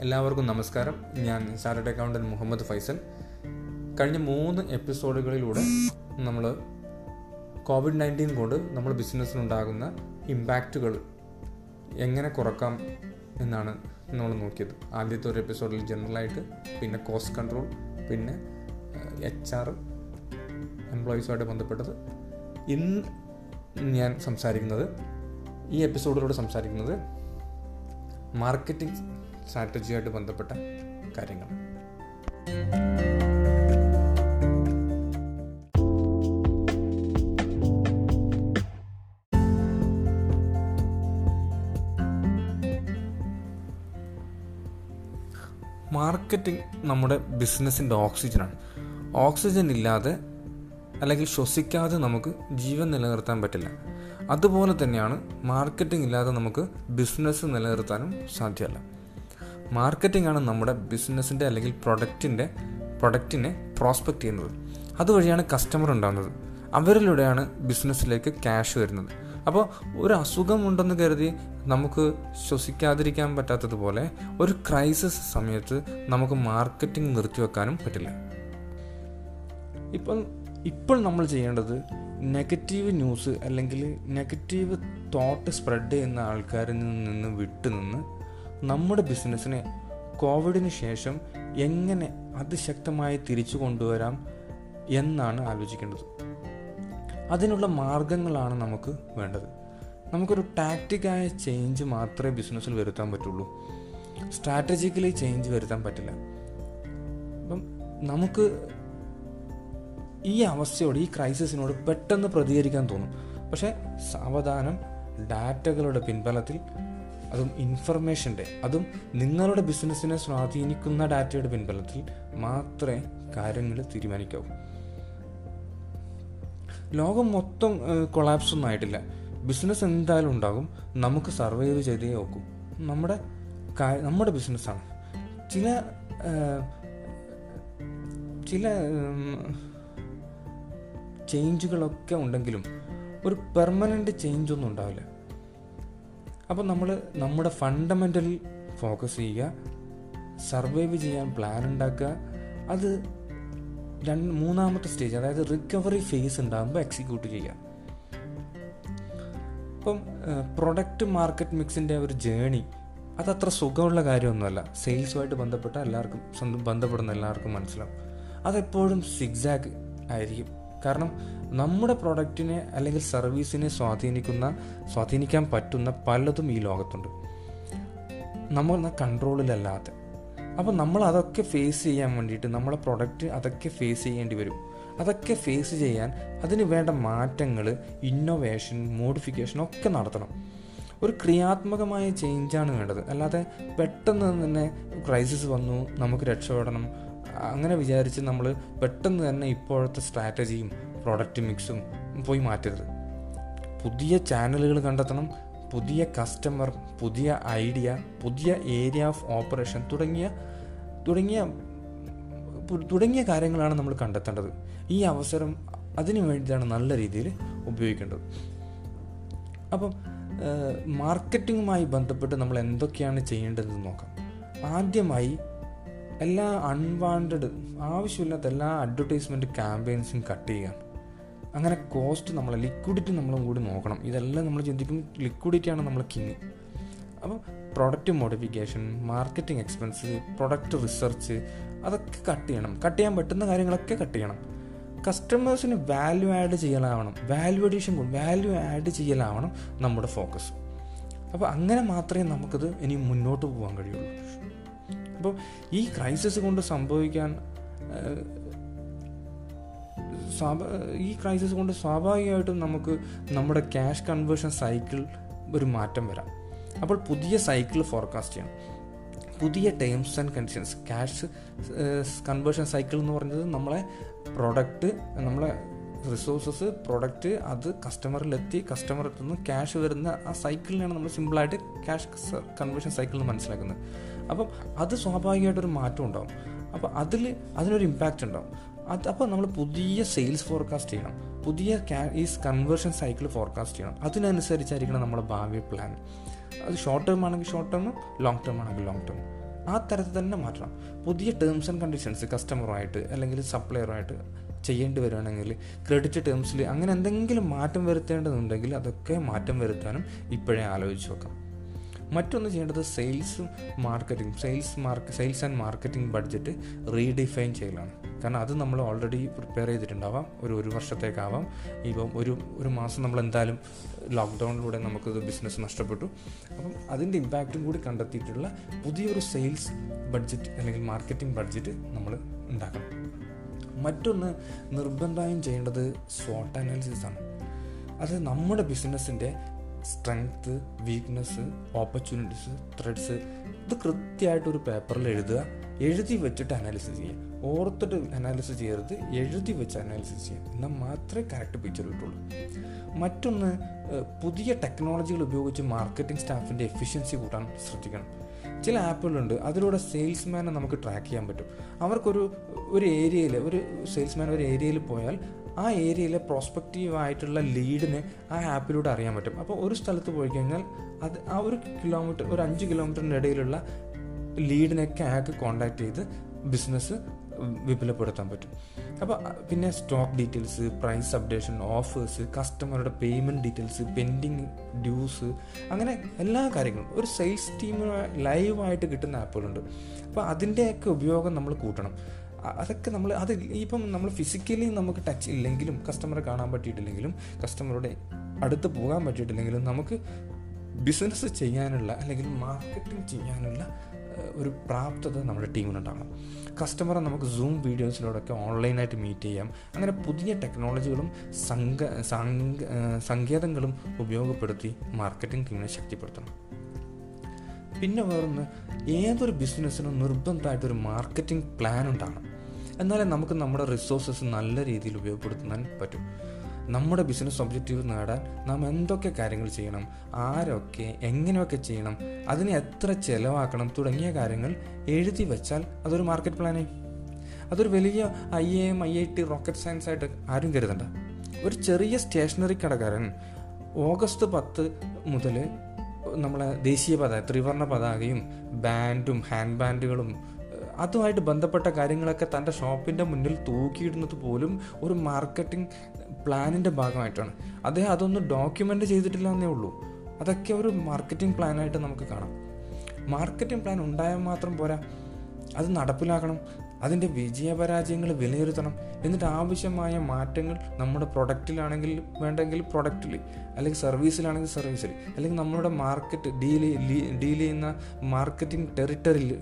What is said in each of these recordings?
എല്ലാവർക്കും നമസ്കാരം. ഞാൻ ചാർട്ടേഡ് അക്കൗണ്ടന്റ് മുഹമ്മദ് ഫൈസൽ. കഴിഞ്ഞ മൂന്ന് എപ്പിസോഡുകളിലൂടെ നമ്മൾ കോവിഡ് നയന്റീൻ കൊണ്ട് നമ്മൾ ബിസിനസ്സിനുണ്ടാകുന്ന ഇമ്പാക്റ്റുകൾ എങ്ങനെ കുറക്കാം എന്നാണ് നമ്മൾ നോക്കിയത്. ആദ്യത്തെ ഒരു എപ്പിസോഡിൽ ജനറലായിട്ട് പിന്നെ കോസ്റ്റ് കൺട്രോൾ പിന്നെ എച്ച് ആർ എംപ്ലോയീസുമായിട്ട് ബന്ധപ്പെട്ടത്. ഇന്ന് ഞാൻ സംസാരിക്കുന്നത് ഈ എപ്പിസോഡിലൂടെ സംസാരിക്കുന്നത് മാർക്കറ്റിംഗ് സ്ട്രാറ്റജിയായിട്ട് ബന്ധപ്പെട്ട കാര്യങ്ങൾ. മാർക്കറ്റിംഗ് നമ്മുടെ ബിസിനസ്സിന്റെ ഓക്സിജനാണ്. ഓക്സിജൻ ഇല്ലാതെ അല്ലെങ്കിൽ ശ്വസിക്കാതെ നമുക്ക് ജീവൻ നിലനിർത്താൻ പറ്റില്ല. അതുപോലെ തന്നെയാണ് മാർക്കറ്റിംഗ് ഇല്ലാതെ നമുക്ക് ബിസിനസ് നിലനിർത്താനും സാധ്യമല്ല. മാർക്കറ്റിംഗ് ആണ് നമ്മുടെ ബിസിനസ്സിന്റെ അല്ലെങ്കിൽ പ്രൊഡക്റ്റിന്റെ പ്രൊഡക്റ്റിനെ പ്രോസ്പെക്റ്റ് ചെയ്യുന്നത്. അതുവഴിയാണ് കസ്റ്റമർ ഉണ്ടാകുന്നത്. അവരിലൂടെയാണ് ബിസിനസ്സിലേക്ക് ക്യാഷ് വരുന്നത്. അപ്പോൾ ഒരു അസുഖമുണ്ടെന്ന് കരുതി നമുക്ക് ശ്വസിക്കാതിരിക്കാൻ പറ്റാത്തതുപോലെ ഒരു ക്രൈസിസ് സമയത്ത് നമുക്ക് മാർക്കറ്റിംഗ് നിർത്തിവെക്കാനും പറ്റില്ല. ഇപ്പം ഇപ്പോൾ നമ്മൾ ചെയ്യേണ്ടത് നെഗറ്റീവ് ന്യൂസ് അല്ലെങ്കിൽ നെഗറ്റീവ് തോട്ട് സ്പ്രെഡ് ചെയ്യുന്ന ആൾക്കാരിൽ നിന്ന് വിട്ടു നിന്ന് നമ്മുടെ ബിസിനസ്സിനെ കോവിഡിന് ശേഷം എങ്ങനെ അതിശക്തമായി തിരിച്ചു കൊണ്ടുവരാം എന്നാണ് ആലോചിക്കേണ്ടത്. അതിനുള്ള മാർഗങ്ങളാണ് നമുക്ക് വേണ്ടത്. നമുക്കൊരു ടാക്റ്റിക്കായ ചേഞ്ച് മാത്രമേ ബിസിനസ്സിൽ വരുത്താൻ പറ്റുള്ളൂ. സ്ട്രാറ്റജിക്കലി ചേഞ്ച് വരുത്താൻ പറ്റില്ല. അപ്പം നമുക്ക് ഈ അവസ്ഥയോട് ഈ ക്രൈസിസിനോട് പെട്ടെന്ന് പ്രതികരിക്കാൻ തോന്നും. പക്ഷേ സാവധാനം ഡാറ്റകളുടെ പിൻബലത്തിൽ അതും ഇൻഫർമേഷന്റെ അതും നിങ്ങളുടെ ബിസിനസ്സിനെ സ്വാധീനിക്കുന്ന ഡാറ്റയുടെ പിൻബലത്തിൽ മാത്രമേ കാര്യങ്ങൾ തീരുമാനിക്കാവൂ. ലോകം മൊത്തം കൊളാപ്സ് ഒന്നും ആയിട്ടില്ല. ബിസിനസ് എന്തായാലും ഉണ്ടാകും. നമുക്ക് സർവൈവ് ചെയ്തേ നോക്കും നമ്മുടെ നമ്മുടെ ബിസിനസ്സാണ് ചില ചില ചേഞ്ചുകളൊക്കെ ഉണ്ടെങ്കിലും ഒരു പെർമനന്റ് ചേഞ്ച് ഒന്നും ഉണ്ടാവില്ല. അപ്പോൾ നമ്മൾ നമ്മുടെ ഫണ്ടമെന്റൽ ഫോക്കസ് ചെയ്യുക സർവൈവ് ചെയ്യാൻ പ്ലാൻ ഉണ്ടാക്കുക. അത് രണ്ട് മൂന്നാമത്തെ സ്റ്റേജ് അതായത് റിക്കവറി ഫേസ് ഉണ്ടാകുമ്പോൾ എക്സിക്യൂട്ട് ചെയ്യുക. ഇപ്പം പ്രൊഡക്റ്റ് മാർക്കറ്റ് മിക്സിന്റെ ഒരു ജേണി അതത്ര സുഖമുള്ള കാര്യമൊന്നുമല്ല. സെയിൽസുമായിട്ട് ബന്ധപ്പെട്ട എല്ലാവർക്കും ബന്ധപ്പെടുന്ന എല്ലാവർക്കും മനസ്സിലാവും. അതെപ്പോഴും സിഗ്സാഗ് ആയിരിക്കും. കാരണം നമ്മുടെ പ്രൊഡക്റ്റിനെ അല്ലെങ്കിൽ സർവീസിനെ സ്വാധീനിക്കുന്ന സ്വാധീനിക്കാൻ പറ്റുന്ന പലതും ഈ ലോകത്തുണ്ട്. നമ്മൾ കൺട്രോളിലല്ലാതെ അപ്പോൾ നമ്മൾ അതൊക്കെ ഫേസ് ചെയ്യാൻ വേണ്ടിയിട്ട് നമ്മളെ പ്രൊഡക്റ്റ് അതൊക്കെ ഫേസ് ചെയ്യേണ്ടി വരും. അതൊക്കെ ഫേസ് ചെയ്യാൻ അതിന് വേണ്ട മാറ്റങ്ങൾ ഇന്നോവേഷൻ മോഡിഫിക്കേഷൻ ഒക്കെ നടത്തണം. ഒരു ക്രിയാത്മകമായ ചേഞ്ചാണ് വേണ്ടത്. അല്ലാതെ പെട്ടെന്ന് തന്നെ ക്രൈസിസ് വന്നു നമുക്ക് രക്ഷപ്പെടണം അങ്ങനെ വിചാരിച്ച് നമ്മൾ പെട്ടെന്ന് തന്നെ ഇപ്പോഴത്തെ സ്ട്രാറ്റജിയും പ്രോഡക്റ്റ് മിക്സും പോയി മാറ്റരുത് പുതിയ ചാനലുകൾ കണ്ടെത്തണം പുതിയ കസ്റ്റമർ പുതിയ ഐഡിയ പുതിയ ഏരിയ ഓഫ് ഓപ്പറേഷൻ തുടങ്ങിയ തുടങ്ങിയ തുടങ്ങിയ കാര്യങ്ങളാണ് നമ്മൾ കണ്ടെത്തേണ്ടത്. ഈ അവസരം അതിനു വേണ്ടിയിട്ടാണ് നല്ല രീതിയിൽ ഉപയോഗിക്കേണ്ടത്. അപ്പം മാർക്കറ്റിങ്ങുമായി ബന്ധപ്പെട്ട് നമ്മൾ എന്തൊക്കെയാണ് ചെയ്യേണ്ടതെന്ന് നോക്കാം. ആദ്യമായി എല്ലാ അൺവാണ്ടഡ് ആവശ്യമില്ലാത്ത എല്ലാ അഡ്വർടൈസ്മെന്റ് ക്യാമ്പയിൻസും കട്ട് ചെയ്യുക അങ്ങനെ കോസ്റ്റ് നമ്മൾ ലിക്വിഡിറ്റി നമ്മളും കൂടി നോക്കണം. ഇതെല്ലാം നമ്മൾ ചിന്തിക്കും ലിക്വിഡിറ്റിയാണ് നമ്മൾ കിങ് അപ്പോൾ product modification marketing expense product research അതൊക്കെ കട്ട് ചെയ്യണം. കട്ട് ചെയ്യാൻ പറ്റുന്ന കാര്യങ്ങളൊക്കെ കട്ട് ചെയ്യണം. കസ്റ്റമേഴ്സിന് വാല്യൂ ആഡ് ചെയ്യലാവണം. വാല്യൂ അഡീഷൻ വാല്യൂ ആഡ് ചെയ്യലാവണം നമ്മുടെ ഫോക്കസ് അപ്പോൾ അങ്ങനെ മാത്രമേ നമുക്കത് ഇനി മുന്നോട്ട് പോകാൻ കഴിയുള്ളൂ. അപ്പോൾ ഈ ക്രൈസിസ് കൊണ്ട് സംഭവിക്കാൻ ഈ ക്രൈസിസ് കൊണ്ട് സ്വാഭാവികമായിട്ടും നമുക്ക് നമ്മുടെ ക്യാഷ് കൺവേർഷൻ സൈക്കിൾ ഒരു മാറ്റം വരാം. അപ്പോൾ പുതിയ സൈക്കിൾ ഫോർകാസ്റ്റ് ചെയ്യണം. പുതിയ terms and conditions cash conversion cycle എന്ന് പറഞ്ഞത് നമ്മളെ പ്രൊഡക്റ്റ് നമ്മളെ റിസോഴ്സസ് പ്രൊഡക്റ്റ് അത് കസ്റ്റമറിലെത്തി കസ്റ്റമർ എത്തുന്നു ക്യാഷ് വരുന്ന ആ സൈക്കിളിനാണ് നമ്മൾ സിമ്പിളായിട്ട് ക്യാഷ് കൺവേർഷൻ സൈക്കിൾ എന്ന് മനസ്സിലാക്കുന്നത്. അപ്പം അത് സ്വാഭാവികമായിട്ടൊരു മാറ്റം ഉണ്ടാവും. അപ്പോൾ അതിൽ അതിനൊരു ഇമ്പാക്റ്റ് ഉണ്ടാവും. അത് അപ്പോൾ നമ്മൾ പുതിയ സെയിൽസ് ഫോർകാസ്റ്റ് ചെയ്യണം. പുതിയ ഈ കൺവേർഷൻ സൈക്കിൾ ഫോർകാസ്റ്റ് ചെയ്യണം. അതിനനുസരിച്ചായിരിക്കണം നമ്മുടെ ഭാവി പ്ലാൻ അത് ഷോർട്ട് ടേം ആണെങ്കിൽ ഷോർട്ട് ടേം ലോങ് ടേം ആണെങ്കിൽ ലോങ് ടേം ആ തരത്തിൽ തന്നെ മാറ്റണം. പുതിയ ടേംസ് ആൻഡ് കണ്ടീഷൻസ് കസ്റ്റമറുമായിട്ട് അല്ലെങ്കിൽ സപ്ലയറുമായിട്ട് ചെയ്യേണ്ടി വരികയാണെങ്കിൽ ക്രെഡിറ്റ് ടേംസിൽ അങ്ങനെ എന്തെങ്കിലും മാറ്റം വരുത്തേണ്ടതുണ്ടെങ്കിൽ അതൊക്കെ മാറ്റം വരുത്താനും ഇപ്പോഴേ ആലോചിച്ച് നോക്കാം. മറ്റൊന്ന് ചെയ്യേണ്ടത് സെയിൽസും marketing sales mark sales and marketing budget redefine ചെയ്യലാണ്. കാരണം അത് നമ്മൾ ഓൾറെഡി പ്രിപ്പയർ ചെയ്തിട്ടുണ്ടാവാം. ഒരു ഒരു വർഷത്തേക്കാവാം. ഇപ്പം ഒരു ഒരു മാസം നമ്മൾ എന്തായാലും ലോക്ക്ഡൗണിലൂടെ നമുക്കത് ബിസിനസ് നഷ്ടപ്പെട്ടു. അപ്പം അതിന്റെ ഇമ്പാക്റ്റും കൂടി കണ്ടെത്തിയിട്ടുള്ള പുതിയൊരു സെയിൽസ് ബഡ്ജറ്റ് അല്ലെങ്കിൽ മാർക്കറ്റിംഗ് ബഡ്ജറ്റ് നമ്മൾ ഉണ്ടാക്കണം. മറ്റൊന്ന് നിർബന്ധമായും ചെയ്യേണ്ടത് സ്വോട്ട് അനാലിസിസ് ആണ്. അത് നമ്മുടെ ബിസിനസ്സിന്റെ സ്ട്രെങ്ത്ത് വീക്ക്നെസ് ഓപ്പർച്യൂണിറ്റീസ് ത്രെഡ്സ് ഇത് കൃത്യമായിട്ട് ഒരു പേപ്പറിൽ എഴുതുക. എഴുതി വെച്ചിട്ട് അനാലിസിസ് ചെയ്യുക. ഓർത്തിട്ട് അനാലിസിസ് ചെയ്യരുത്. എഴുതി വെച്ച് അനാലിസിസ് ചെയ്യുക. എന്നാൽ മാത്രമേ കറക്റ്റ് പിക്ചർ കിട്ടുള്ളൂ. മറ്റൊന്ന് പുതിയ ടെക്നോളജികൾ ഉപയോഗിച്ച് മാർക്കറ്റിംഗ് സ്റ്റാഫിന്റെ എഫിഷ്യൻസി കൂട്ടാൻ ശ്രദ്ധിക്കണം. ചില ആപ്പുകളുണ്ട്. അതിലൂടെ സെയിൽസ്മാനെ നമുക്ക് ട്രാക്ക് ചെയ്യാൻ പറ്റും. അവർക്കൊരു ഒരു ഏരിയയിൽ ഒരു സെയിൽസ്മാൻ ഒരു ഏരിയയിൽ പോയാൽ ആ ഏരിയയിലെ പ്രോസ്പെക്റ്റീവ് ആയിട്ടുള്ള ലീഡിനെ ആ ആപ്പിലൂടെ അറിയാൻ പറ്റും. അപ്പോൾ ഒരു സ്ഥലത്ത് പോയി കഴിഞ്ഞാൽ അത് ആ ഒരു കിലോമീറ്റർ ഒരു അഞ്ച് കിലോമീറ്ററിന്റെ ഇടയിലുള്ള ലീഡിനൊക്കെ അയാൾക്ക് കോണ്ടാക്ട് ചെയ്ത് ബിസിനസ് വിപുലപ്പെടുത്താൻ പറ്റും. അപ്പോൾ പിന്നെ stock details price updation offers കസ്റ്റമറുടെ payment details pending dues അങ്ങനെ എല്ലാ കാര്യങ്ങളും. ഒരു സെയിൽസ് ടീം ലൈവായിട്ട് കിട്ടുന്ന ആപ്പുകളുണ്ട് അപ്പോൾ അതിന്റെയൊക്കെ ഉപയോഗം നമ്മൾ കൂട്ടണം. അതൊക്കെ നമ്മൾ അത് ഇപ്പം നമ്മൾ ഫിസിക്കലി നമുക്ക് ടച്ച് ഇല്ലെങ്കിലും കസ്റ്റമറെ കാണാൻ പറ്റിയിട്ടില്ലെങ്കിലും കസ്റ്റമറുടെ അടുത്ത് പോകാൻ പറ്റിയിട്ടില്ലെങ്കിലും നമുക്ക് ബിസിനസ് ചെയ്യാനുള്ള അല്ലെങ്കിൽ മാർക്കറ്റിംഗ് ചെയ്യാനുള്ള ഒരു പ്രാപ്തത നമ്മുടെ ടീമിനുണ്ടാകണം. കസ്റ്റമറെ നമുക്ക് സൂം വീഡിയോസിലൂടെയൊക്കെ ഓൺലൈനായിട്ട് മീറ്റ് ചെയ്യാം. അങ്ങനെ പുതിയ ടെക്നോളജികളും സംഘ സങ്കേതങ്ങളും ഉപയോഗപ്പെടുത്തി മാർക്കറ്റിംഗ് ടീമിനെ ശക്തിപ്പെടുത്തണം. പിന്നെ വേറൊന്ന് ഏതൊരു ബിസിനസ്സിനും നിർബന്ധമായിട്ടൊരു മാർക്കറ്റിംഗ് പ്ലാൻ ഉണ്ടാകണം. എന്നാലേ നമുക്ക് നമ്മുടെ റിസോഴ്സസ് നല്ല രീതിയിൽ ഉപയോഗപ്പെടുത്താൻ പറ്റും. നമ്മുടെ ബിസിനസ് ഒബ്ജക്റ്റീവ് നേടാൻ നാം എന്തൊക്കെ കാര്യങ്ങൾ ചെയ്യണം? ആരൊക്കെ എങ്ങനെയൊക്കെ ചെയ്യണം? അതിന് എത്ര ചിലവാക്കണം? തുടങ്ങിയ കാര്യങ്ങൾ എഴുതി വെച്ചാൽ അതൊരു മാർക്കറ്റ് പ്ലാനെ അതൊരു വലിയ I A M I I T rocket science ആയിട്ട് ആരും കരുതണ്ട. ഒരു ചെറിയ സ്റ്റേഷനറി കടക്കാരൻ ഓഗസ്റ്റ് പത്ത് മുതൽ നമ്മളെ ദേശീയ പതാക ത്രിവർണ പതാകയും ബാൻഡും ഹാൻഡ് ബാൻഡുകളും അതുമായിട്ട് ബന്ധപ്പെട്ട കാര്യങ്ങളൊക്കെ തന്റെ ഷോപ്പിന്റെ മുന്നിൽ തൂക്കിയിടുന്നത് പോലും ഒരു മാർക്കറ്റിംഗ് പ്ലാനിന്റെ ഭാഗമായിട്ടാണ്. അദ്ദേഹം അതൊന്നും ഡോക്യുമെന്റ് ചെയ്തിട്ടില്ല എന്നേ ഉള്ളൂ. അതൊക്കെ ഒരു മാർക്കറ്റിംഗ് പ്ലാനായിട്ട് നമുക്ക് കാണാം. മാർക്കറ്റിംഗ് പ്ലാൻ ഉണ്ടായാൽ മാത്രം പോരാ. അത് നടപ്പിലാക്കണം. അതിന്റെ വിജയപരാജയങ്ങൾ വിലയിരുത്തണം. എന്നിട്ട് ആവശ്യമായ മാറ്റങ്ങൾ നമ്മുടെ പ്രൊഡക്റ്റിലാണെങ്കിൽ വേണ്ടെങ്കിൽ പ്രൊഡക്റ്റിൽ അല്ലെങ്കിൽ സർവീസിലാണെങ്കിൽ സർവീസിൽ അല്ലെങ്കിൽ നമ്മുടെ മാർക്കറ്റ് ഡീൽ ഡീൽ ചെയ്യുന്ന മാർക്കറ്റിംഗ് ടെറിട്ടറിയിൽ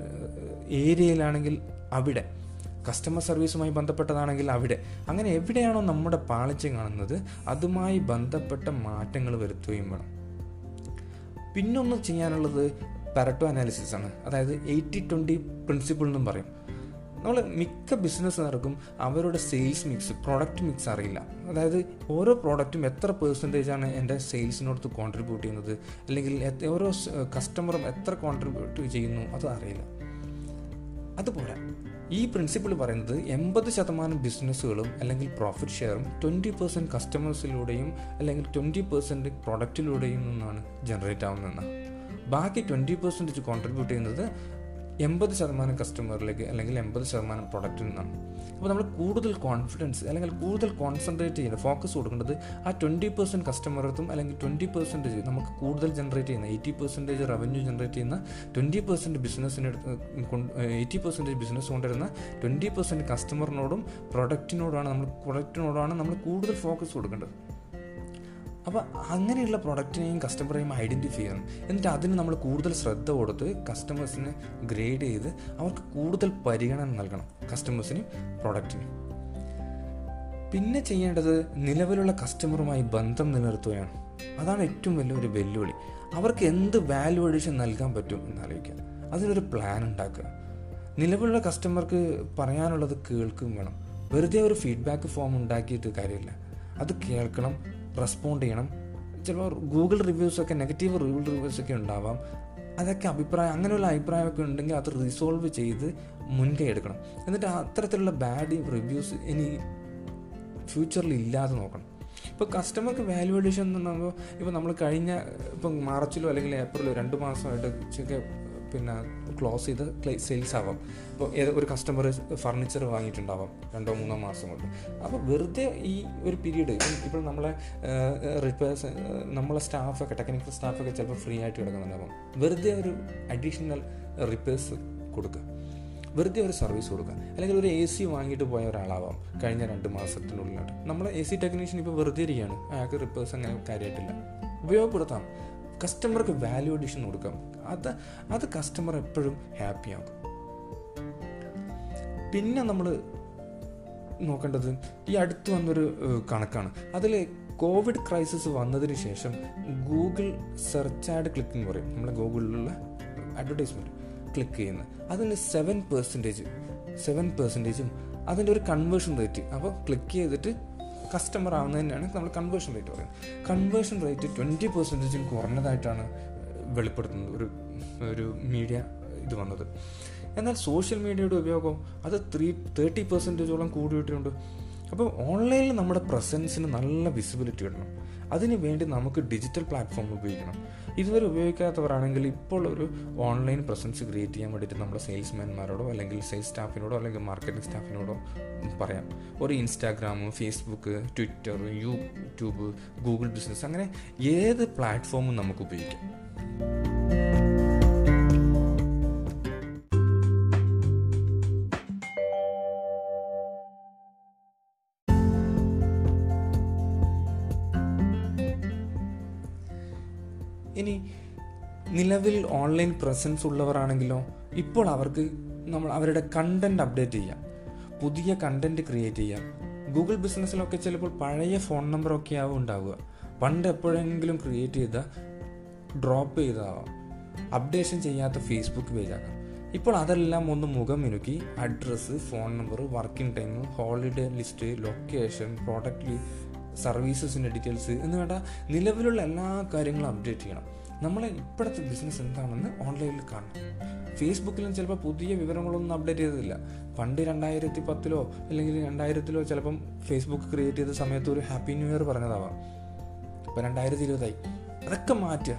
ഏരിയയിലാണെങ്കിൽ അവിടെ. കസ്റ്റമർ സർവീസുമായി ബന്ധപ്പെട്ടതാണെങ്കിൽ അവിടെ. അങ്ങനെ എവിടെയാണോ നമ്മുടെ പാളിച്ച കാണുന്നത് അതുമായി ബന്ധപ്പെട്ട മാറ്റങ്ങൾ വരുത്തുകയും വേണം. പിന്നൊന്ന് ചെയ്യാനുള്ളത് പാരറ്റോ അനാലിസിസ് ആണ്. അതായത് എയ്റ്റി ട്വന്റി പ്രിൻസിപ്പിൾ എന്നും പറയും. നമ്മൾ മിക്ക ബിസിനസ്സുകാർക്കും അവരുടെ സെയിൽസ് മിക്സ് പ്രോഡക്റ്റ് മിക്സ് അറിയില്ല. അതായത് ഓരോ പ്രോഡക്റ്റും എത്ര പെർസെന്റേജ് ആണ് എന്റെ സെയിൽസിനോടത്ത് കോൺട്രിബ്യൂട്ട് ചെയ്യുന്നത്? അല്ലെങ്കിൽ ഓരോ കസ്റ്റമറും എത്ര കോൺട്രിബ്യൂട്ട് ചെയ്യുന്നു? അത് അറിയില്ല. അതുപോലെ ഈ പ്രിൻസിപ്പിൾ പറയുന്നത് എൺപത് ശതമാനം ബിസിനസ്സുകളും അല്ലെങ്കിൽ പ്രോഫിറ്റ് ഷെയറും ട്വന്റി പെർസെന്റ് കസ്റ്റമേഴ്സിലൂടെയും അല്ലെങ്കിൽ ട്വന്റി പെർസെന്റ് പ്രൊഡക്റ്റിലൂടെയും നിന്നാണ് ജനറേറ്റ് ആവുന്നതെന്ന് ബാക്കി ട്വന്റി പെർസെന്റേജ് കോൺട്രിബ്യൂട്ട് ചെയ്യുന്നത് എൺപത് ശതമാനം കസ്റ്റമറിലേക്ക് അല്ലെങ്കിൽ എൺപത് ശതമാനം പ്രൊഡക്റ്റിൽ നിന്നാണ്. അപ്പോൾ നമ്മൾ കൂടുതൽ കോൺഫിഡൻസ് അല്ലെങ്കിൽ കൂടുതൽ കോൺസെൻട്രേറ്റ് ചെയ്യുന്നത് ഫോക്കസ് കൊടുക്കേണ്ടത് ആ ട്വന്റി പെർസെന്റ് കസ്റ്റമറത്തും അല്ലെങ്കിൽ ട്വന്റി പെർസെന്റേജ് നമുക്ക് കൂടുതൽ ജനറേറ്റ് ചെയ്യുന്ന എയ്റ്റി പെർസെന്റേജ് റവന്യൂ ജനറേറ്റ് ചെയ്യുന്ന ട്വന്റി പെർസെന്റ് ബിസിനസ്സിന് എയ്റ്റി പെർസെന്റേജ് ബിസിനസ് കൊണ്ടുവരുന്ന ട്വന്റി പെർസെന്റ് കസ്റ്റമറിനോടും പ്രൊഡക്റ്റിനോടാണ് നമ്മൾ പ്രൊഡക്റ്റിനോടാണ് നമ്മൾ കൂടുതൽ ഫോക്കസ് കൊടുക്കേണ്ടത്. അപ്പോൾ അങ്ങനെയുള്ള പ്രൊഡക്റ്റിനെയും കസ്റ്റമറെയും ഐഡന്റിഫൈ ചെയ്യണം. എന്നിട്ട് അതിന് നമ്മൾ കൂടുതൽ ശ്രദ്ധ കൊടുത്ത് കസ്റ്റമേഴ്സിനെ ഗ്രേഡ് ചെയ്ത് അവർക്ക് കൂടുതൽ പരിഗണന നൽകണം കസ്റ്റമേഴ്സിനും പ്രൊഡക്റ്റിനും പിന്നെ ചെയ്യേണ്ടത് നിലവിലുള്ള കസ്റ്റമറുമായി ബന്ധം നിലനിർത്തുകയാണ്. അതാണ് ഏറ്റവും വലിയൊരു വെല്ലുവിളി. അവർക്ക് എന്ത് വാല്യൂ അഡീഷൻ നൽകാൻ പറ്റും എന്നാലോചിക്കുക അതിനൊരു പ്ലാൻ ഉണ്ടാക്കുക. നിലവിലുള്ള കസ്റ്റമർക്ക് പറയാനുള്ളത് കേൾക്കും വേണം. വെറുതെ ഒരു ഫീഡ്ബാക്ക് ഫോം ഉണ്ടാക്കിയിട്ട് കാര്യമില്ല. അത് കേൾക്കണം റെസ്പോണ്ട് ചെയ്യണം. ചിലപ്പോൾ ഗൂഗിൾ റിവ്യൂസൊക്കെ നെഗറ്റീവ് ഗൂഗിൾ റിവ്യൂസൊക്കെ ഉണ്ടാവാം. അതൊക്കെ അഭിപ്രായം അങ്ങനെയുള്ള അഭിപ്രായമൊക്കെ ഉണ്ടെങ്കിൽ അത് റിസോൾവ് ചെയ്ത് മുൻകൈ എടുക്കണം. എന്നിട്ട് അത്തരത്തിലുള്ള ബാഡ് റിവ്യൂസ് ഇനി ഫ്യൂച്ചറിൽ ഇല്ലാതെ നോക്കണം. ഇപ്പോൾ കസ്റ്റമർക്ക് വാല്യൂ അഡീഷൻ എന്ന് പറയുമ്പോൾ ഇപ്പോൾ നമ്മൾ കഴിഞ്ഞ ഇപ്പം മാർച്ചിലോ അല്ലെങ്കിൽ ഏപ്രിലോ രണ്ട് മാസമായിട്ട് ഒക്കെ ക്ലോസ് ചെയ്ത് സെയിൽസ് ആവാം ഇപ്പോൾ ഒരു കസ്റ്റമർ ഫർണിച്ചർ വാങ്ങിയിട്ടുണ്ടാവാം രണ്ടോ മൂന്നോ മാസം കൊണ്ട്. അപ്പോൾ വെറുതെ ഈ ഒരു പീരീഡ് ഇപ്പോൾ നമ്മളെ റിപ്പയർസ് നമ്മളെ സ്റ്റാഫൊക്കെ ടെക്നിക്കൽ സ്റ്റാഫൊക്കെ ചിലപ്പോൾ ഫ്രീ ആയിട്ട് കിടക്കുന്നുണ്ടാവും വെറുതെ ഒരു അഡീഷണൽ റിപ്പയർസ് കൊടുക്കുക. വെറുതെ ഒരു സർവീസ് കൊടുക്കുക. അല്ലെങ്കിൽ ഒരു എ സി വാങ്ങിയിട്ട് പോയ ഒരാളാവാം കഴിഞ്ഞ രണ്ട് മാസത്തിനുള്ളിലായിട്ട് നമ്മളെ എ സി ടെക്നീഷ്യൻ ഇപ്പോൾ വെറുതെ ഇരിക്കുകയാണ്. അയാൾക്ക് റിപ്പേഴ്സ് അങ്ങനെ കാര്യമായിട്ടില്ല. ഉപയോഗപ്പെടുത്താം. കസ്റ്റമർക്ക് വാല്യൂ അഡീഷൻ കൊടുക്കാം. അത് അത് കസ്റ്റമർ എപ്പോഴും ഹാപ്പി ആകും. പിന്നെ നമ്മൾ നോക്കേണ്ടത് ഈ അടുത്ത് വന്നൊരു കണക്കാണ്. അതിൽ കോവിഡ് ക്രൈസിസ് വന്നതിന് ശേഷം ഗൂഗിൾ സെർച്ച് ആഡ് ക്ലിക്ക് എന്ന് പറയും. നമ്മളെ ഗൂഗിളിലുള്ള അഡ്വർടൈസ്മെന്റ് ക്ലിക്ക് ചെയ്യുന്നത് അതിന് സെവൻ പെർസെന്റേജ് സെവൻ പെർസെന്റേജും അതിന്റെ ഒരു കൺവേർഷൻ റേറ്റ് അപ്പോൾ ക്ലിക്ക് ചെയ്തിട്ട് കസ്റ്റമർ തന്നെയാണ് നമ്മൾ കൺവേർഷൻ റേറ്റ് പറയുന്നത്. കൺവേർഷൻ റേറ്റ് ട്വന്റി പെർസെന്റേജിൽ കുറഞ്ഞതായിട്ടാണ് വെളിപ്പെടുത്തുന്നത് ഒരു ഒരു മീഡിയ ഇത് വന്നത്. എന്നാൽ സോഷ്യൽ മീഡിയയുടെ ഉപയോഗം അത് ത്രീ തേർട്ടി പെർസെന്റേജോളം കൂടിയിട്ടുണ്ട്. അപ്പോൾ ഓൺലൈനിൽ നമ്മുടെ പ്രസൻസിന് നല്ല വിസിബിലിറ്റി കിട്ടണം. അതിന് വേണ്ടി നമുക്ക് ഡിജിറ്റൽ പ്ലാറ്റ്ഫോം ഉപയോഗിക്കണം. ഇതുവരെ ഉപയോഗിക്കാത്തവരാണെങ്കിൽ ഇപ്പോൾ ഒരു ഓൺലൈൻ പ്രസൻസ് ക്രിയേറ്റ് ചെയ്യാൻ വേണ്ടിയിട്ട് നമ്മുടെ സെയിൽസ്മാൻമാരോടോ അല്ലെങ്കിൽ സെയിൽസ് സ്റ്റാഫിനോടോ അല്ലെങ്കിൽ മാർക്കറ്റിംഗ് സ്റ്റാഫിനോടോ പറയാം. ഒരു Instagram Facebook Twitter YouTube Google business അങ്ങനെ ഏത് പ്ലാറ്റ്ഫോമും നമുക്ക് ഉപയോഗിക്കാം. നിലവിൽ ഓൺലൈൻ പ്രസൻസ് ഉള്ളവരാണെങ്കിലോ ഇപ്പോൾ അവർക്ക് നമ്മൾ അവരുടെ കണ്ടന്റ് അപ്ഡേറ്റ് ചെയ്യാം. പുതിയ കണ്ടന്റ് ക്രിയേറ്റ് ചെയ്യാം. ഗൂഗിൾ ബിസിനസ്സിലൊക്കെ ചിലപ്പോൾ പഴയ ഫോൺ നമ്പറൊക്കെ ആവും ഉണ്ടാവുക. പണ്ട് എപ്പോഴെങ്കിലും ക്രിയേറ്റ് ചെയ്ത ഡ്രോപ്പ് ചെയ്തതാവാം അപ്ഡേഷൻ ചെയ്യാത്ത ഫേസ്ബുക്ക് പേജാകാം ഇപ്പോൾ അതെല്ലാം ഒന്ന് മുഖം മിനുക്കി address phone number working time holiday list location product സർവീസസിന്റെ details എന്ന് വേണ്ട നിലവിലുള്ള എല്ലാ കാര്യങ്ങളും അപ്ഡേറ്റ് ചെയ്യണം. നമ്മളെ ഇപ്പോഴത്തെ ബിസിനസ് എന്താണെന്ന് ഓൺലൈനിൽ കാണണം. ഫേസ്ബുക്കിലും ചിലപ്പോൾ പുതിയ വിവരങ്ങളൊന്നും അപ്ഡേറ്റ് ചെയ്തതില്ല. പണ്ട് രണ്ടായിരത്തി പത്തിലോ അല്ലെങ്കിൽ രണ്ടായിരത്തിലോ ചിലപ്പം ഫേസ്ബുക്ക് ക്രിയേറ്റ് ചെയ്ത സമയത്ത് ഒരു ഹാപ്പി ന്യൂ ഇയർ പറഞ്ഞതാവാം. ഇപ്പം രണ്ടായിരത്തി ഇരുപതായി അതൊക്കെ മാറ്റുക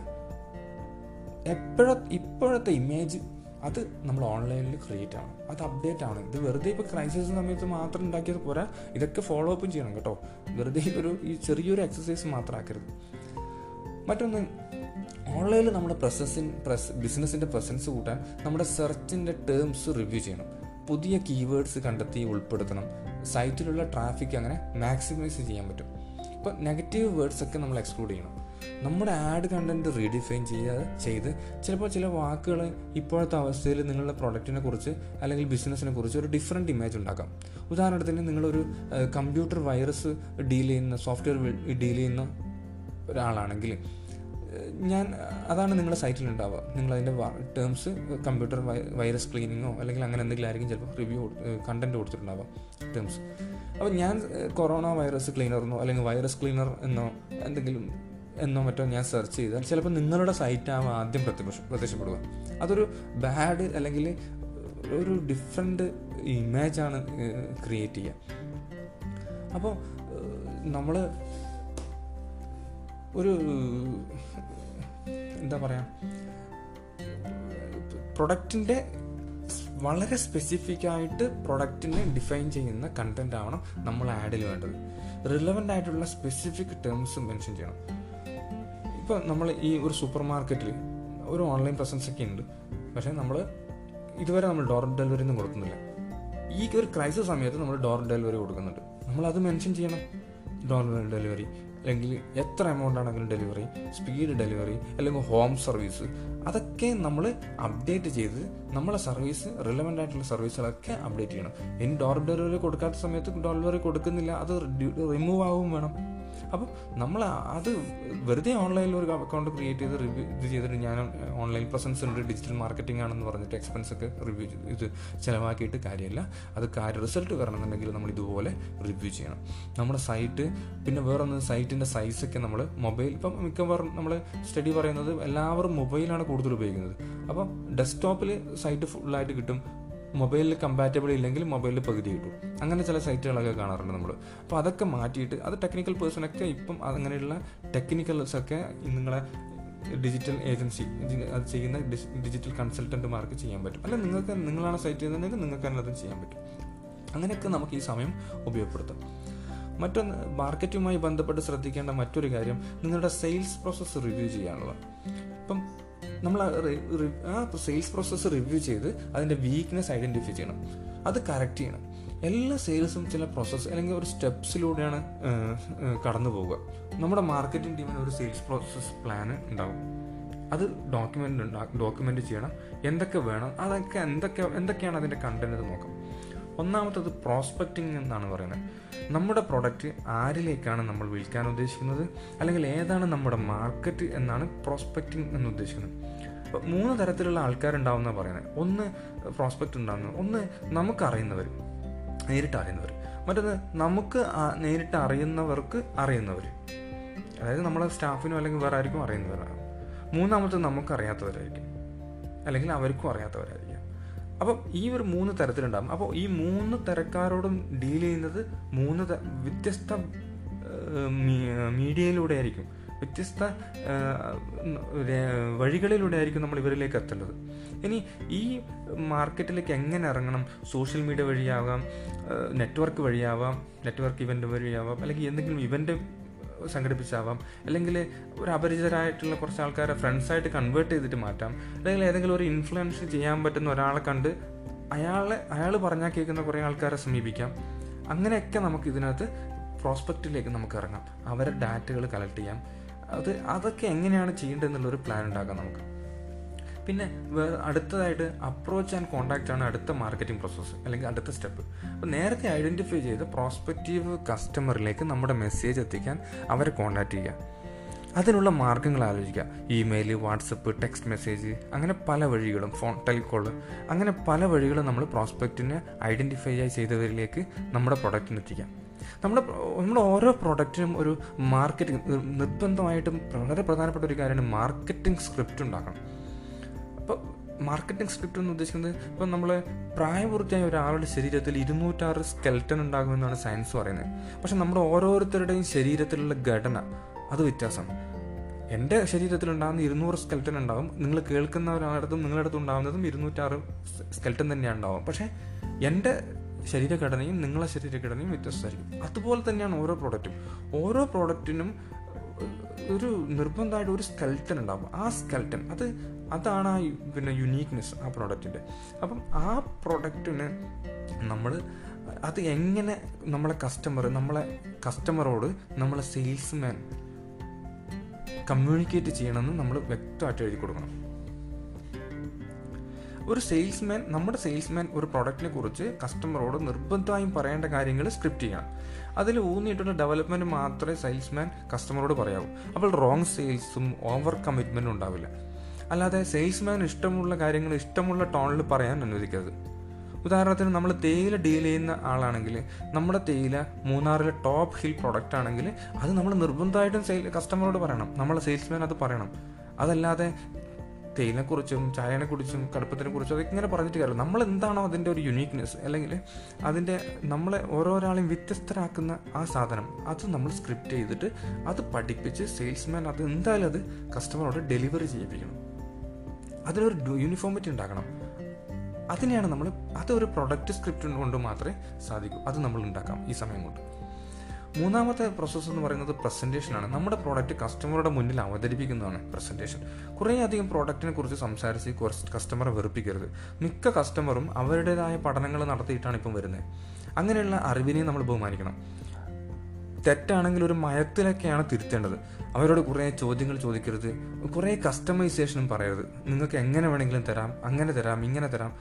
എപ്പോഴ ഇപ്പോഴത്തെ ഇമേജ് അത് നമ്മൾ ഓൺലൈനിൽ ക്രിയേറ്റ് ആണ് അത് അപ്ഡേറ്റ് ആണ് ഇത് വെറുതെ ഇപ്പോൾ ക്രൈസിസ് സമയത്ത് മാത്രം ഉണ്ടാക്കിയത് പോരാ. ഇതൊക്കെ ഫോളോ അപ്പും ചെയ്യണം കേട്ടോ. വെറുതെ ഒരു ഈ ചെറിയൊരു എക്സസൈസ് മാത്രം ആക്കരുത്. മറ്റൊന്ന് ഓൺലൈനിൽ നമ്മുടെ പ്രസൻസിൻ പ്രസ് ബിസിനസ്സിന്റെ പ്രസൻസ് കൂട്ടാൻ നമ്മുടെ സെർച്ചിന്റെ ടേംസ് റിവ്യൂ ചെയ്യണം. പുതിയ കീവേഡ്സ് കണ്ടെത്തി ഉൾപ്പെടുത്തണം. സൈറ്റിലുള്ള ട്രാഫിക് അങ്ങനെ മാക്സിമൈസ് ചെയ്യാൻ പറ്റും. ഇപ്പോൾ നെഗറ്റീവ് വേർഡ്സ് ഒക്കെ നമ്മൾ എക്സ്ക്ലൂഡ് ചെയ്യണം. നമ്മുടെ ആഡ് കണ്ടന്റ് റീഡിഫൈൻ ചെയ്യാതെ ചെയ്ത് ചിലപ്പോൾ ചില വാക്കുകൾ ഇപ്പോഴത്തെ അവസ്ഥയിൽ നിങ്ങളുടെ പ്രൊഡക്റ്റിനെ കുറിച്ച് അല്ലെങ്കിൽ ബിസിനസ്സിനെ കുറിച്ച് ഒരു ഡിഫറെന്റ് ഇമേജ് ഉണ്ടാക്കാം. ഉദാഹരണത്തിന് നിങ്ങളൊരു കമ്പ്യൂട്ടർ വൈറസ് ഡീൽ ചെയ്യുന്ന സോഫ്റ്റ്വെയർ ഡീൽ ചെയ്യുന്ന ഒരാളാണെങ്കിൽ ഞാൻ അതാണ് നിങ്ങളുടെ സൈറ്റിൽ ഉണ്ടാവുക നിങ്ങൾ അതിന്റെ ടേംസ് കമ്പ്യൂട്ടർ വൈറസ് ക്ലീനിങ്ങോ അല്ലെങ്കിൽ അങ്ങനെ എന്തെങ്കിലും ആയിരിക്കും ചിലപ്പോൾ റിവ്യൂ കണ്ടന്റ് കൊടുത്തിട്ടുണ്ടാവുക ടേംസ് അപ്പോൾ ഞാൻ കൊറോണ വൈറസ് ക്ലീനറെന്നോ അല്ലെങ്കിൽ വൈറസ് ക്ലീനർ എന്നോ എന്തെങ്കിലും എന്നോ മറ്റോ ഞാൻ സെർച്ച് ചെയ്താൽ ചിലപ്പോൾ നിങ്ങളുടെ സൈറ്റാവും ആദ്യം പ്രത്യക്ഷ പ്രത്യക്ഷപ്പെടുക. അതൊരു ബാഡ് അല്ലെങ്കിൽ ഒരു ഡിഫറെന്റ് ഇമേജാണ് ക്രിയേറ്റ് ചെയ്യുക. അപ്പോൾ നമ്മൾ ഒരു എന്താ പറയുക പ്രൊഡക്റ്റിന്റെ വളരെ സ്പെസിഫിക് ആയിട്ട് പ്രൊഡക്റ്റിനെ ഡിഫൈൻ ചെയ്യുന്ന കണ്ടന്റ് ആവണം നമ്മൾ ആഡിൽ വേണ്ടത്. റിലവന്റ് ആയിട്ടുള്ള സ്പെസിഫിക് ടേംസ് മെൻഷൻ ചെയ്യണം. ഇപ്പോൾ നമ്മൾ ഈ ഒരു സൂപ്പർ മാർക്കറ്റിൽ ഒരു ഓൺലൈൻ പ്രസൻസ് ഒക്കെ ഉണ്ട് പക്ഷേ നമ്മൾ ഇതുവരെ നമ്മൾ ഡോർ ഡെലിവറി ഒന്നും കൊടുക്കുന്നില്ല. ഈ ഒരു ക്രൈസിസ് സമയത്ത് നമ്മൾ ഡോർ ഡെലിവറി കൊടുക്കുന്നുണ്ട്. നമ്മൾ അത് മെൻഷൻ ചെയ്യണം. ഡോർ ഡെലിവറി അല്ലെങ്കിൽ എത്ര എമൗണ്ട് ആണെങ്കിലും ഡെലിവറി സ്പീഡ് ഡെലിവറി അല്ലെങ്കിൽ ഹോം സർവീസ് അതൊക്കെ നമ്മൾ അപ്ഡേറ്റ് ചെയ്ത് നമ്മളെ സർവീസ് റിലവന്റ് ആയിട്ടുള്ള സർവീസുകളൊക്കെ അപ്ഡേറ്റ് ചെയ്യണം. ഇനി ഡോർ ഡെലിവറി കൊടുക്കാത്ത സമയത്ത് ഡോർ ഡെലിവറി കൊടുക്കുന്നില്ല. അത് റിമൂവ് ആവും വേണം. അപ്പം നമ്മൾ അത് വെറുതെ ഓൺലൈനിൽ ഒരു അക്കൗണ്ട് ക്രിയേറ്റ് ചെയ്ത് റിവ്യൂ ഇത് ചെയ്തിട്ട് ഞാൻ ഓൺലൈൻ പ്രസൻസ് ഉണ്ട് ഡിജിറ്റൽ മാർക്കറ്റിംഗ് ആണെന്ന് പറഞ്ഞിട്ട് എക്സ്പെൻസ് ഒക്കെ റിവ്യൂ ഇത് ചിലവാക്കിയിട്ട് കാര്യമില്ല. അത് കാര്യ റിസൾട്ട് വരണമെന്നുണ്ടെങ്കിൽ നമ്മൾ ഇതുപോലെ റിവ്യൂ ചെയ്യണം. നമ്മുടെ സൈറ്റ് പിന്നെ വേറൊന്ന് സൈറ്റിന്റെ സൈസൊക്കെ നമ്മൾ മൊബൈൽ ഇപ്പം മിക്കവാറും നമ്മൾ സ്റ്റഡി പറയുന്നത് എല്ലാവരും മൊബൈലാണ് കൂടുതൽ ഉപയോഗിക്കുന്നത്. അപ്പം ഡെസ്ക്ടോപ്പിൽ സൈറ്റ് ഫുള്ളായിട്ട് കിട്ടും. മൊബൈലിൽ കമ്പാറ്റബിൾ ഇല്ലെങ്കിൽ മൊബൈലിൽ പകുതി കിട്ടും. അങ്ങനെ ചില സൈറ്റുകളൊക്കെ കാണാറുണ്ട് നമ്മൾ അപ്പോൾ അതൊക്കെ മാറ്റിയിട്ട് അത് ടെക്നിക്കൽ പേഴ്സണൊക്കെ ഇപ്പം അങ്ങനെയുള്ള ടെക്നിക്കൽസൊക്കെ നിങ്ങളെ ഡിജിറ്റൽ ഏജൻസി അത് ചെയ്യുന്ന ഡിജിറ്റൽ കൺസൾട്ടന്റുമാർക്ക് ചെയ്യാൻ പറ്റും. അല്ലെങ്കിൽ നിങ്ങൾക്ക് നിങ്ങളാണ് സൈറ്റ് ചെയ്യുന്നതെങ്കിൽ നിങ്ങൾക്ക് തന്നെ അതും ചെയ്യാൻ പറ്റും. അങ്ങനെയൊക്കെ നമുക്ക് ഈ സമയം ഉപയോഗപ്പെടുത്താം. മറ്റൊന്ന് മാർക്കറ്റുമായി ബന്ധപ്പെട്ട് ശ്രദ്ധിക്കേണ്ട മറ്റൊരു കാര്യം നിങ്ങളുടെ സെയിൽസ് പ്രോസസ്സ് റിവ്യൂ ചെയ്യാനുള്ളതാണ്. ഇപ്പം നമ്മൾ ആ സെയിൽസ് പ്രോസസ്സ് റിവ്യൂ ചെയ്ത് അതിന്റെ വീക്ക്നെസ് ഐഡന്റിഫൈ ചെയ്യണം. അത് കറക്റ്റ് ചെയ്യണം. എല്ലാ സെയിൽസും ചില പ്രോസസ്സ് അല്ലെങ്കിൽ ഒരു സ്റ്റെപ്സിലൂടെയാണ് കടന്നു പോവുക. നമ്മുടെ മാർക്കറ്റിംഗ് ടീമിന് ഒരു സെയിൽസ് പ്രോസസ്സ് പ്ലാൻ ഉണ്ടാവും. അത് ഡോക്യുമെന്റ് ഡോക്യുമെന്റ് ചെയ്യണം. എന്തൊക്കെ വേണം അതൊക്കെ എന്തൊക്കെ എന്തൊക്കെയാണ് അതിന്റെ കണ്ടന്റ് നോക്കാം. ഒന്നാമത്തത് പ്രോസ്പെക്റ്റിംഗ് എന്നാണ് പറയുന്നത്. നമ്മുടെ പ്രൊഡക്റ്റ് ആരിലേക്കാണ് നമ്മൾ വിൽക്കാൻ ഉദ്ദേശിക്കുന്നത്? അല്ലെങ്കിൽ ഏതാണ് നമ്മുടെ മാർക്കറ്റ് എന്നാണ് പ്രോസ്പെക്റ്റിംഗ് എന്ന് ഉദ്ദേശിക്കുന്നത്? അപ്പോൾ മൂന്ന് തരത്തിലുള്ള ആൾക്കാരുണ്ടാവുന്ന പറയുന്നത്. ഒന്ന് പ്രോസ്പെക്റ്റ് ഉണ്ടാകുന്നത് ഒന്ന് നമുക്കറിയുന്നവർ നേരിട്ട് അറിയുന്നവർ മറ്റൊന്ന് നമുക്ക് നേരിട്ട് അറിയുന്നവർക്ക് അറിയുന്നവർ അതായത് നമ്മളെ സ്റ്റാഫിനോ അല്ലെങ്കിൽ വേറെ ആർക്കും അറിയുന്നവരാണ്. മൂന്നാമത്തെ നമുക്കറിയാത്തവരായിരിക്കും അല്ലെങ്കിൽ അവർക്കും അറിയാത്തവരായിരിക്കും. അപ്പം ഈ ഒരു മൂന്ന് തരത്തിലുണ്ടാകും അപ്പോൾ ഈ മൂന്ന് തരക്കാരോടും ഡീൽ ചെയ്യുന്നത് മൂന്ന് വ്യത്യസ്ത മീഡിയയിലൂടെ ആയിരിക്കും. വ്യത്യസ്ത വഴികളിലൂടെ ആയിരിക്കും നമ്മൾ ഇവരിലേക്ക് എത്തേണ്ടത്. ഇനി ഈ മാർക്കറ്റിലേക്ക് എങ്ങനെ ഇറങ്ങണം? സോഷ്യൽ മീഡിയ വഴിയാവാം നെറ്റ്വർക്ക് വഴിയാവാം നെറ്റ്വർക്ക് ഇവന്റ് വഴിയാവാം അല്ലെങ്കിൽ എന്തെങ്കിലും ഇവന്റ് സംഘടിപ്പിച്ചാവാം. അല്ലെങ്കിൽ ഒരു അപരിചിതരായിട്ടുള്ള കുറച്ച് ആൾക്കാരെ ഫ്രണ്ട്സായിട്ട് കൺവേർട്ട് ചെയ്തിട്ട് മാറ്റാം. അല്ലെങ്കിൽ ഏതെങ്കിലും ഒരു ഇൻഫ്ലുവൻസ് ചെയ്യാൻ പറ്റുന്ന ഒരാളെ കണ്ട് അയാളെ അയാൾ പറഞ്ഞാൽ കേൾക്കുന്ന കുറേ ആൾക്കാരെ സമീപിക്കാം. അങ്ങനെയൊക്കെ നമുക്ക് ഇതിനകത്ത് പ്രോസ്പെക്റ്റിലേക്ക് നമുക്ക് ഇറങ്ങാം. അവരെ ഡാറ്റകൾ കളക്ട് ചെയ്യാം. അത് അതൊക്കെ എങ്ങനെയാണ് ചെയ്യേണ്ടതെന്നുള്ളൊരു പ്ലാൻ ഉണ്ടാക്കാം നമുക്ക്. പിന്നെ അടുത്തതായിട്ട് അപ്രോച്ച് ആൻഡ് കോൺടാക്റ്റ് ആണ് അടുത്ത മാർക്കറ്റിംഗ് പ്രോസസ്സ് അല്ലെങ്കിൽ അടുത്ത സ്റ്റെപ്പ് അപ്പോൾ നേരത്തെ ഐഡന്റിഫൈ ചെയ്ത് പ്രോസ്പെക്റ്റീവ് കസ്റ്റമറിലേക്ക് നമ്മുടെ മെസ്സേജ് എത്തിക്കാൻ അവരെ കോണ്ടാക്ട് ചെയ്യുക. അതിനുള്ള മാർഗങ്ങൾ ആലോചിക്കുക. ഇമെയിൽ വാട്സപ്പ് ടെക്സ്റ്റ് മെസ്സേജ് അങ്ങനെ പല വഴികളും ഫോൺ ടെലികോൾ അങ്ങനെ പല വഴികളും നമ്മൾ പ്രോസ്പെക്റ്റിനെ ഐഡന്റിഫൈ ചെയ്തവരിലേക്ക് നമ്മുടെ പ്രൊഡക്റ്റിന് എത്തിക്കാം. നമ്മുടെ നമ്മുടെ ഓരോ പ്രോഡക്റ്റിനും ഒരു മാർക്കറ്റിംഗ് നിർബന്ധമായിട്ടും വളരെ പ്രധാനപ്പെട്ട ഒരു കാര്യമാണ് മാർക്കറ്റിംഗ് സ്ക്രിപ്റ്റ് ഉണ്ടാക്കണം. മാർക്കറ്റിംഗ് സ്ക്രിപ്റ്റ് എന്ന് ഉദ്ദേശിക്കുന്നത് ഇപ്പം നമ്മൾ പ്രായപൂർത്തിയായ ഒരാളുടെ ശരീരത്തിൽ ഇരുന്നൂറ്റാറ് സ്കെൽറ്റൺ ഉണ്ടാകുമെന്നാണ് സയൻസ് പറയുന്നത്. പക്ഷെ നമ്മുടെ ഓരോരുത്തരുടെയും ശരീരത്തിലുള്ള ഘടന അത് വ്യത്യാസമാണ്. എന്റെ ശരീരത്തിലുണ്ടാകുന്ന ഇരുന്നൂറ് സ്കെൽറ്റൻ ഉണ്ടാകും നിങ്ങൾ കേൾക്കുന്ന ഒരാളടുത്തും നിങ്ങളുടെ അടുത്തും ഉണ്ടാകുന്നതും ഇരുന്നൂറ്റാറ് സ്കെൽറ്റൻ തന്നെയാണ് ഉണ്ടാവും പക്ഷേ എന്റെ ശരീരഘടനയും നിങ്ങളെ ശരീരഘടനയും വ്യത്യസ്തമായിരിക്കും. അതുപോലെ തന്നെയാണ് ഓരോ പ്രോഡക്റ്റും ഓരോ പ്രോഡക്റ്റിനും ഒരു നിർബന്ധമായിട്ട് ഒരു സ്കെൽറ്റൻ ഉണ്ടാവും. ആ സ്കെൽറ്റൻ അത് അതാണ് ആ പിന്നെ യുനീക്നെസ് ആ പ്രോഡക്റ്റിന്റെ അപ്പം ആ പ്രോഡക്റ്റിന് നമ്മൾ അത് എങ്ങനെ നമ്മളെ കസ്റ്റമർ നമ്മളെ കസ്റ്റമറോട് നമ്മളെ സെയിൽസ്മാൻ കമ്മ്യൂണിക്കേറ്റ് ചെയ്യണമെന്ന് നമ്മൾ വ്യക്തമായിട്ട് എഴുതി കൊടുക്കണം. ഒരു സെയിൽസ്മാൻ നമ്മുടെ സെയിൽസ്മാൻ ഒരു പ്രോഡക്റ്റിനെ കുറിച്ച് കസ്റ്റമറോട് നിർബന്ധമായും പറയേണ്ട കാര്യങ്ങൾ സ്ക്രിപ്റ്റ് ചെയ്യണം. അതിൽ ഊന്നിയിട്ടുള്ള ഡെവലപ്മെന്റ് മാത്രമേ സെയിൽസ്മാൻ കസ്റ്റമറോട് പറയാവൂ. അപ്പോൾ റോങ് സെയിൽസും ഓവർ കമ്മിറ്റ്മെന്റും ഉണ്ടാവില്ല. അല്ലാതെ സെയിൽസ്മാൻ ഇഷ്ടമുള്ള കാര്യങ്ങൾ ഇഷ്ടമുള്ള ടോണിൽ പറയാൻ അനുവദിക്കരുത്. ഉദാഹരണത്തിന് നമ്മൾ തേയില ഡീൽ ചെയ്യുന്ന ആളാണെങ്കിൽ നമ്മുടെ തേയില മൂന്നാറിലെ ടോപ്പ് ഹിൽ പ്രൊഡക്റ്റ് ആണെങ്കിൽ അത് നമ്മൾ നിർബന്ധമായിട്ടും സെയിൽ കസ്റ്റമറോട് പറയണം. നമ്മളെ സെയിൽസ്മാൻ അത് പറയണം. അതല്ലാതെ തേയിലിനെക്കുറിച്ചും കടുപ്പത്തിനെ കുറിച്ചും അതൊക്കെ ഇങ്ങനെ പറഞ്ഞിട്ട് കാര്യമില്ല. നമ്മൾ എന്താണോ അതിന്റെ ഒരു യുണീക്നെസ് അല്ലെങ്കിൽ അതിന്റെ നമ്മളെ ഓരോരാളെയും വ്യത്യസ്തരാക്കുന്ന ആ സാധനം അത് നമ്മൾ സ്ക്രിപ്റ്റ് ചെയ്തിട്ട് അത് പഠിപ്പിച്ച് സെയിൽസ്മാൻ അത് എന്തായാലും അത് കസ്റ്റമറോട് ഡെലിവറി ചെയ്യിപ്പിക്കണം. അതിനൊരു യൂണിഫോമിറ്റി ഉണ്ടാക്കണം. അതിനെയാണ് നമ്മൾ അതൊരു പ്രൊഡക്റ്റ് സ്ക്രിപ്റ്റ് കൊണ്ട് മാത്രമേ സാധിക്കൂ. അത് നമ്മൾ ഉണ്ടാക്കാം ഈ സമയം കൊണ്ട്. മൂന്നാമത്തെ പ്രോസസ്സ് എന്ന് പറയുന്നത് പ്രസന്റേഷനാണ് നമ്മുടെ പ്രോഡക്റ്റ് കസ്റ്റമറുടെ മുന്നിൽ അവതരിപ്പിക്കുന്നതാണ് പ്രസന്റേഷൻ കുറേ അധികം പ്രോഡക്റ്റിനെ കുറിച്ച് സംസാരിച്ച് കുറച്ച് കസ്റ്റമറെ വെറുപ്പിക്കരുത്. മിക്ക കസ്റ്റമറും അവരുടേതായ പഠനങ്ങൾ നടത്തിയിട്ടാണ് ഇപ്പം വരുന്നത്. അങ്ങനെയുള്ള അറിവിനെയും നമ്മൾ ബഹുമാനിക്കണം. തെറ്റാണെങ്കിൽ ഒരു മയത്തിലൊക്കെയാണ് തിരുത്തേണ്ടത്. അവരോട് കുറേ ചോദ്യങ്ങൾ ചോദിക്കരുത്. കുറേ കസ്റ്റമൈസേഷനും പറയരുത്. നിങ്ങൾക്ക് എങ്ങനെ വേണമെങ്കിലും തരാം അങ്ങനെ തരാം ഇങ്ങനെ തരാം.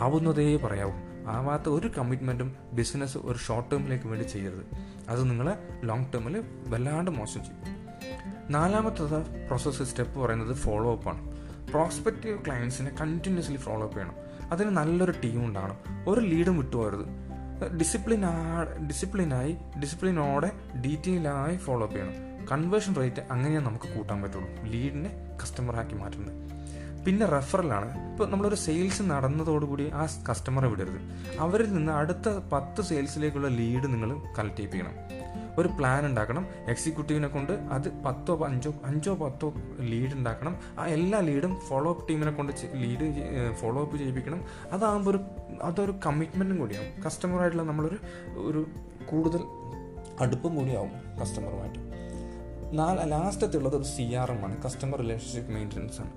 ആവുന്നതേ പറയാവും. ആവാത്ത ഒരു കമ്മിറ്റ്മെന്റും ബിസിനസ് ഒരു ഷോർട്ട് ടേമിലേക്ക് വേണ്ടി ചെയ്യരുത്. അത് നിങ്ങളെ ലോങ് ടേമിൽ വല്ലാണ്ട് മോശം ചെയ്യും. നാലാമത്തെ പ്രോസസ്സ് സ്റ്റെപ്പ് പറയുന്നത് ഫോളോ അപ്പ് ആണ്. പ്രോസ്പെക്റ്റീവ് ക്ലയൻസിനെ കണ്ടിന്യൂസ്ലി ഫോളോ അപ്പ് ചെയ്യണം. അതിന് നല്ലൊരു ടീം ഉണ്ടാകണം. ഒരു ലീഡും വിട്ടുപോകരുത്. ഡിസിപ്ലിൻ ഡിസിപ്ലിനായി ഡിസിപ്ലിനോടെ ഡീറ്റെയിലായി ഫോളോ അപ്പ് ചെയ്യണം. കൺവേർഷൻ റേറ്റ് അങ്ങനെയാണ് നമുക്ക് കൂട്ടാൻ പറ്റുള്ളൂ. ലീഡിനെ കസ്റ്റമറാക്കി മാറ്റുന്നത് പിന്നെ റെഫറലാണ് ഇപ്പോൾ നമ്മളൊരു സെയിൽസ് നടന്നതോടുകൂടി ആ കസ്റ്റമറെ വിടരുത്. അവരിൽ നിന്ന് അടുത്ത പത്ത് സെയിൽസിലേക്കുള്ള ലീഡ് നിങ്ങൾ കളക്ട് ചെയ്യിപ്പിക്കണം ഒരു പ്ലാൻ ഉണ്ടാക്കണം. എക്സിക്യൂട്ടീവിനെ കൊണ്ട് അത് പത്തോ അഞ്ചോ അഞ്ചോ പത്തോ ലീഡ് ഉണ്ടാക്കണം. ആ എല്ലാ ലീഡും ഫോളോ അപ്പ് ടീമിനെ കൊണ്ട് ലീഡ് ഫോളോ അപ്പ് ചെയ്യിപ്പിക്കണം. അതാകുമ്പോൾ ഒരു അതൊരു കമ്മിറ്റ്മെന്റും കൂടിയാകും കസ്റ്റമറായിട്ടുള്ള നമ്മളൊരു ഒരു കൂടുതൽ അടുപ്പം കൂടിയാവും കസ്റ്റമറുമായിട്ട് നാല് ലാസ്റ്റത്തുള്ളത് ഒരു സി ആർ എം ആണ്. കസ്റ്റമർ റിലേഷൻഷിപ്പ് മെയിന്റനൻസ് ആണ്.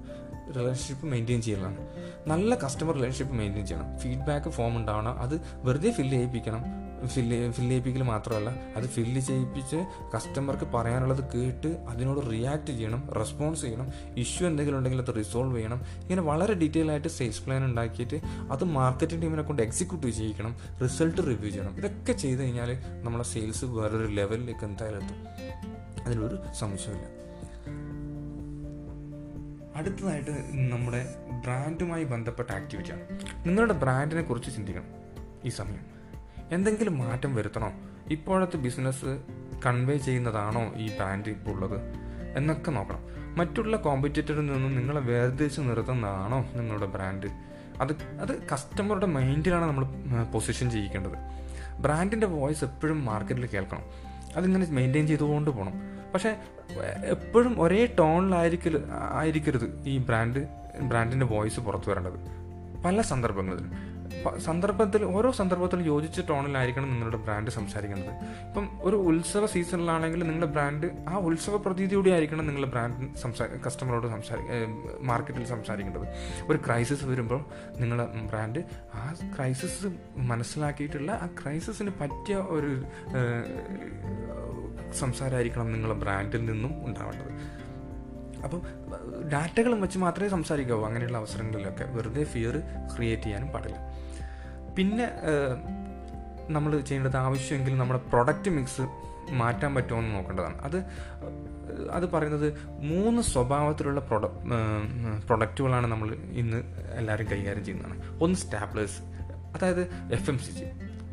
റിലേഷൻഷിപ്പ് മെയിന്റെയിൻ ചെയ്യലാണ്. നല്ല കസ്റ്റമർ റിലേഷൻഷിപ്പ് മെയിന്റെയിൻ ചെയ്യണം. ഫീഡ്ബാക്ക് ഫോം ഉണ്ടാവണം. അത് വെറുതെ ഫില്ല് ചെയ്യിപ്പിക്കണം. ഫില്ല് ഫില്ല് ചെയ്യിപ്പിക്കൽ മാത്രമല്ല അത് ഫില്ല് ചെയ്യിപ്പിച്ച് കസ്റ്റമർക്ക് പറയാനുള്ളത് കേട്ട് അതിനോട് റിയാക്ട് ചെയ്യണം റെസ്പോൺസ് ചെയ്യണം ഇഷ്യൂ എന്തെങ്കിലും ഉണ്ടെങ്കിൽ അത് റിസോൾവ് ചെയ്യണം. ഇങ്ങനെ വളരെ ഡീറ്റെയിൽ ആയിട്ട് സെയിൽസ് പ്ലാൻ ഉണ്ടാക്കിയിട്ട് അത് മാർക്കറ്റിംഗ് ടീമിനെ കൊണ്ട് എക്സിക്യൂട്ടീവ് ചെയ്യിക്കണം റിസൾട്ട് റിവ്യൂ ചെയ്യണം. ഇതൊക്കെ ചെയ്ത് കഴിഞ്ഞാൽ നമ്മളെ സെയിൽസ് വേറൊരു ലെവലിലേക്ക് എന്തായാലും എത്തും. അതിലൊരു സംശയമില്ല അടുത്തതായിട്ട് നമ്മുടെ ബ്രാൻഡുമായി ബന്ധപ്പെട്ട ആക്ടിവിറ്റിയാണ് നിങ്ങളുടെ ബ്രാൻഡിനെ കുറിച്ച് ചിന്തിക്കണം ഈ സമയം. എന്തെങ്കിലും മാറ്റം വരുത്തണോ? ഇപ്പോഴത്തെ ബിസിനസ് കൺവേ ചെയ്യുന്നതാണോ ഈ ബ്രാൻഡ് ഇപ്പോൾ ഉള്ളത് എന്നൊക്കെ നോക്കണം. മറ്റുള്ള കോമ്പറ്റേറ്ററിൽ നിന്നും നിങ്ങളെ വേർതിരിച്ച് നിർത്തുന്നതാണോ നിങ്ങളുടെ ബ്രാൻഡ് അത് അത് കസ്റ്റമറുടെ മൈൻഡിലാണ് നമ്മൾ പൊസിഷൻ ചെയ്യിക്കേണ്ടത്. ബ്രാൻഡിന്റെ വോയിസ് എപ്പോഴും മാർക്കറ്റിൽ കേൾക്കണം. അതിങ്ങനെ മെയിന്റെയിൻ ചെയ്തുകൊണ്ട് പോകണം പക്ഷേ എപ്പോഴും ഒരേ ടോണിലായിരിക്കൽ ആയിരിക്കരുത് ഈ ബ്രാൻഡ് ബ്രാൻഡിന്റെ വോയിസ് പുറത്തു വരേണ്ടത്. പല സന്ദർഭങ്ങളിലും സന്ദർഭത്തിൽ ഓരോ സന്ദർഭത്തിലും യോജിച്ച ടോണിലായിരിക്കണം നിങ്ങളുടെ ബ്രാൻഡ് സംസാരിക്കുന്നത്. ഇപ്പം ഒരു ഉത്സവ സീസണിലാണെങ്കിൽ നിങ്ങളുടെ ബ്രാൻഡ് ആ ഉത്സവ പ്രതീതിയോടെ ആയിരിക്കണം നിങ്ങളുടെ ബ്രാൻഡ് സംസാ കസ്റ്റമറോട് സംസാരി മാർക്കറ്റിൽ സംസാരിക്കേണ്ടത്. ഒരു ക്രൈസിസ് വരുമ്പോൾ നിങ്ങളുടെ ബ്രാൻഡ് ആ ക്രൈസിസ് മനസ്സിലാക്കിയിട്ടുള്ള ആ ക്രൈസിസിന് പറ്റിയ ഒരു സംസാരമായിരിക്കണം നിങ്ങളുടെ ബ്രാൻഡിൽ നിന്നും ഉണ്ടാവേണ്ടത്. അപ്പം ഡാറ്റകളും വെച്ച് മാത്രമേ സംസാരിക്കാവൂ അങ്ങനെയുള്ള അവസരങ്ങളിലൊക്കെ. വെറുതെ ഫിയർ ക്രിയേറ്റ് ചെയ്യാനും പാടില്ല. പിന്നെ നമ്മൾ ചെയ്യേണ്ടത് ആവശ്യമെങ്കിൽ നമ്മുടെ പ്രൊഡക്റ്റ് മിക്സ് മാറ്റാൻ പറ്റുമോ എന്ന് നോക്കേണ്ടതാണ്. അത് അത് പറയുന്നത് മൂന്ന് സ്വഭാവത്തിലുള്ള പ്രൊഡ പ്രൊഡക്റ്റുകളാണ് നമ്മൾ ഇന്ന് എല്ലാവരും കൈകാര്യം ചെയ്യുന്നതാണ്. ഒന്ന് സ്റ്റാപ്ലേഴ്സ് അതായത് F M C G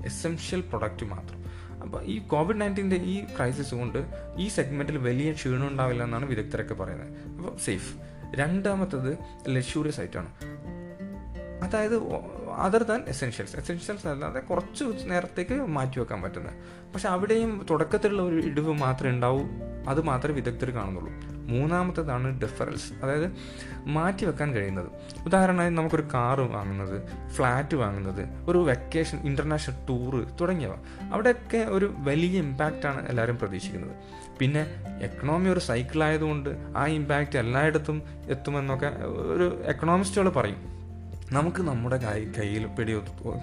essential product മാത്രം. അപ്പോൾ ഈ കോവിഡ് നയന്റീന്റെ ഈ ക്രൈസിസ് കൊണ്ട് ഈ സെഗ്മെന്റിൽ വലിയ ക്ഷീണം ഉണ്ടാവില്ല എന്നാണ് വിദഗ്ധരൊക്കെ പറയുന്നത്. അപ്പോൾ സേഫ് രണ്ടാമത്തത് ലക്ഷൂറിയസ് ആയിട്ടാണ്. അതായത് അതർ ദാൻ എസെൻഷ്യൽസ് എസെൻഷ്യൽസ് അല്ലാതെ കുറച്ച് നേരത്തേക്ക് മാറ്റി വെക്കാൻ പറ്റുന്നത്. പക്ഷെ അവിടെയും തുടക്കത്തിലുള്ള ഒരു ഇടിവ് മാത്രമേ ഉണ്ടാവൂ. അത് മാത്രമേ വിദഗ്ധർ കാണുന്നുള്ളൂ. മൂന്നാമത്തേതാണ് ഡിഫറൻസ് അതായത് മാറ്റി വെക്കാൻ കഴിയുന്നത്. ഉദാഹരണമായി നമുക്കൊരു കാറ് വാങ്ങുന്നത് ഫ്ലാറ്റ് വാങ്ങുന്നത് ഒരു വെക്കേഷൻ ഇന്റർനാഷണൽ ടൂറ് തുടങ്ങിയവ. അവിടെയൊക്കെ ഒരു വലിയ ഇമ്പാക്റ്റാണ് എല്ലാവരും പ്രതീക്ഷിക്കുന്നത്. പിന്നെ എക്കണോമി ഒരു സൈക്കിൾ ആയതുകൊണ്ട് ആ ഇമ്പാക്റ്റ് എല്ലായിടത്തും എത്തുമെന്നൊക്കെ ഒരു എക്കണോമിസ്റ്റുകൾ പറയും. നമുക്ക് നമ്മുടെ കൈ കയ്യിൽ പിടി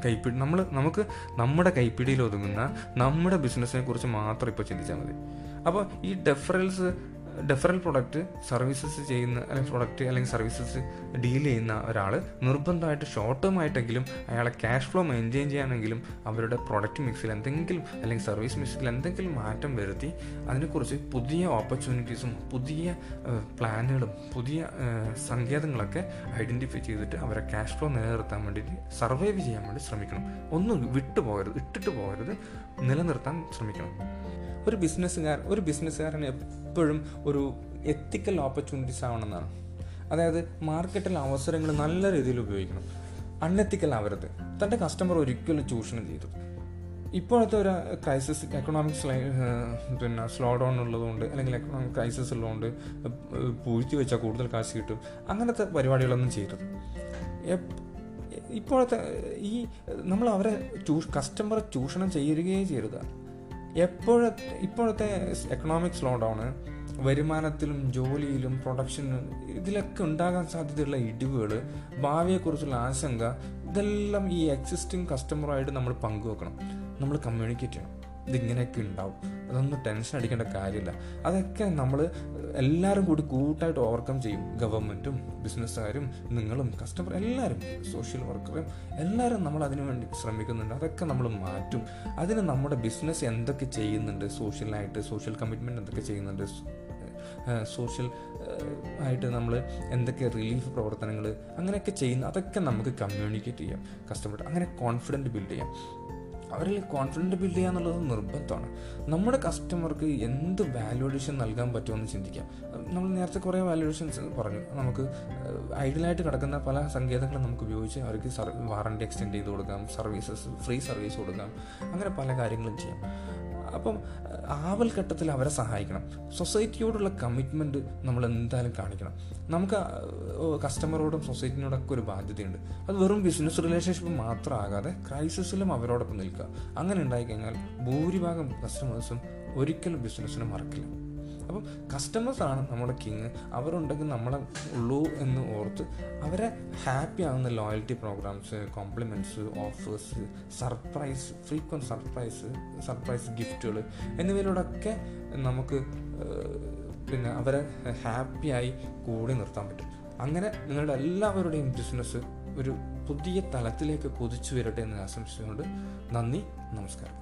കൈപ്പിടി നമ്മൾ നമുക്ക് നമ്മുടെ കൈപ്പിടിയിൽ ഒതുങ്ങുന്ന നമ്മുടെ ബിസിനസ്സിനെ കുറിച്ച് മാത്രം ഇപ്പോൾ ചിന്തിച്ചാൽ മതി. അപ്പോൾ ഈ ഡെഫറൽസ് ഡെഫറൽ പ്രൊഡക്റ്റ് സർവീസസ് ചെയ്യുന്ന അല്ലെങ്കിൽ പ്രൊഡക്റ്റ് അല്ലെങ്കിൽ സർവീസസ് ഡീൽ ചെയ്യുന്ന ഒരാൾ നിർബന്ധമായിട്ട് ഷോർട്ട് ടേം ആയിട്ടെങ്കിലും അയാളെ ക്യാഷ് ഫ്ലോ മെയിന്റെയിൻ ചെയ്യാനെങ്കിലും അവരുടെ പ്രൊഡക്റ്റ് മിക്സിൽ എന്തെങ്കിലും അല്ലെങ്കിൽ സർവീസ് മിക്സിൽ എന്തെങ്കിലും മാറ്റം വരുത്തി അതിനെക്കുറിച്ച് പുതിയ ഓപ്പർച്യൂണിറ്റീസും പുതിയ പ്ലാനുകളും പുതിയ സങ്കേതങ്ങളൊക്കെ ഐഡന്റിഫൈ ചെയ്തിട്ട് അവരെ ക്യാഷ് ഫ്ലോ നിലനിർത്താൻ വേണ്ടിയിട്ട് സർവൈവ് ചെയ്യാൻ വേണ്ടി ശ്രമിക്കണം. ഒന്നും വിട്ടുപോകരുത് ഇട്ടിട്ട് പോകരുത് നിലനിർത്താൻ ശ്രമിക്കണം. ഒരു ബിസിനസ്സുകാർ ഒരു ബിസിനസ്സുകാരൻ എപ്പോഴും ഒരു എത്തിക്കൽ ഓപ്പർച്യൂണിറ്റീസ് ആവണമെന്നാണ്. അതായത് മാർക്കറ്റിൽ അവസരങ്ങൾ നല്ല രീതിയിൽ ഉപയോഗിക്കണം. അൺഎത്തിക്കൽ ആവരുത്. തന്റെ കസ്റ്റമർ ഒരിക്കലും ചൂഷണം ചെയ്തു ഇപ്പോഴത്തെ ഒരു ക്രൈസിസ് എക്കണോമിക്സ് പിന്നെ സ്ലോ ഡൗൺ ഉള്ളതുകൊണ്ട് അല്ലെങ്കിൽ എക്കണോമിക് ക്രൈസിസ് ഉള്ളതുകൊണ്ട് പൂഴ്ത്തി വെച്ചാൽ കൂടുതൽ കാശ് കിട്ടും. അങ്ങനത്തെ പരിപാടികളൊന്നും ചെയ്യരുത്. ഇപ്പോഴത്തെ ഈ നമ്മൾ അവരെ ചൂ കസ്റ്റമറെ ചൂഷണം ചെയ്യുകയേ ചെയ്യരുത്. എപ്പോഴത്തെ ഇപ്പോഴത്തെ എക്കണോമിക് സ്ലോ ഡൗണ് വരുമാനത്തിലും ജോലിയിലും പ്രൊഡക്ഷനും ഇതിലൊക്കെ ഉണ്ടാകാൻ സാധ്യതയുള്ള ഇടിവുകൾ ഭാവിയെക്കുറിച്ചുള്ള ആശങ്ക ഇതെല്ലാം ഈ എക്സിസ്റ്റിംഗ് കസ്റ്റമറായിട്ട് നമ്മൾ പങ്കുവെക്കണം. നമ്മൾ കമ്മ്യൂണിക്കേറ്റ് ചെയ്യണം. ഇതിങ്ങനെയൊക്കെ ഉണ്ടാവും. അതൊന്നും ടെൻഷൻ അടിക്കേണ്ട കാര്യമില്ല. അതൊക്കെ നമ്മൾ എല്ലാവരും കൂടി കൂട്ടായിട്ട് ഓവർകം ചെയ്യും. ഗവൺമെന്റും ബിസിനസ്സുകാരും നിങ്ങളും കസ്റ്റമർ എല്ലാവരും സോഷ്യൽ വർക്കറും എല്ലാവരും നമ്മൾ അതിനു വേണ്ടി ശ്രമിക്കുന്നുണ്ട്. അതൊക്കെ നമ്മൾ മാറ്റും. അതിന് നമ്മുടെ ബിസിനസ് എന്തൊക്കെ ചെയ്യുന്നുണ്ട്? സോഷ്യലായിട്ട് സോഷ്യൽ കമ്മിറ്റ്മെന്റ് എന്തൊക്കെ ചെയ്യുന്നുണ്ട്? സോഷ്യൽ ആയിട്ട് നമ്മൾ എന്തൊക്കെ റിലീഫ് പ്രവർത്തനങ്ങൾ അങ്ങനെയൊക്കെ ചെയ്യുന്ന അതൊക്കെ നമുക്ക് കമ്മ്യൂണിക്കേറ്റ് ചെയ്യാം. കസ്റ്റമർ അങ്ങനെ കോൺഫിഡന്റ് ബിൽഡ് ചെയ്യാം. അവരിൽ കോൺഫിഡന്റ് ബിൽഡ് ചെയ്യുക എന്നുള്ളത് നിർബന്ധമാണ്. നമ്മുടെ കസ്റ്റമർക്ക് എന്ത് വാല്യുവേഷൻ നൽകാൻ പറ്റുമെന്ന് ചിന്തിക്കാം. നമ്മൾ നേരത്തെ കുറേ വാല്യുവേഷൻസ് പറഞ്ഞു. നമുക്ക് ഐഡിയലായിട്ട് കിടക്കുന്ന പല സങ്കേതങ്ങളും നമുക്ക് ഉപയോഗിച്ച് അവർക്ക് വാറണ്ടി എക്സ്റ്റെൻഡ് ചെയ്ത് കൊടുക്കാം. സർവീസസ് ഫ്രീ സർവീസ് കൊടുക്കാം. അങ്ങനെ പല കാര്യങ്ങളും ചെയ്യാം. അപ്പം ആവൽ ഘട്ടത്തിൽ അവരെ സഹായിക്കണം. സൊസൈറ്റിയോടുള്ള കമ്മിറ്റ്മെന്റ് നമ്മൾ എന്തായാലും കാണിക്കണം. നമുക്ക് കസ്റ്റമറോടും സൊസൈറ്റിനോടൊക്കെ ഒരു ബാധ്യതയുണ്ട്. അത് വെറും ബിസിനസ് റിലേഷൻഷിപ്പ് മാത്രമാകാതെ ക്രൈസിസിലും അവരോടൊപ്പം നിൽക്കുക. അങ്ങനെ ഉണ്ടായിക്കഴിഞ്ഞാൽ ഭൂരിഭാഗം കസ്റ്റമേഴ്സും ഒരിക്കലും ബിസിനസ്സിനെ മറക്കില്ല. അപ്പം കസ്റ്റമേഴ്സാണ് നമ്മുടെ കിങ് അവരുണ്ടെങ്കിൽ നമ്മളെ ഉള്ളൂ എന്ന് ഓർത്ത് അവരെ ഹാപ്പി ആകുന്ന loyalty programmes compliments offers surprise frequent surprise surprise ഗിഫ്റ്റുകൾ എന്നിവയിലൂടെയൊക്കെ നമുക്ക് പിന്നെ അവരെ ഹാപ്പിയായി കൂടി നിർത്താൻ പറ്റും. അങ്ങനെ നിങ്ങളുടെ എല്ലാവരുടെയും ബിസിനസ് ഒരു പുതിയ തലത്തിലേക്ക് കുതിച്ചു വരട്ടെ എന്ന് ആശംസിച്ചുകൊണ്ട് നന്ദി നമസ്കാരം.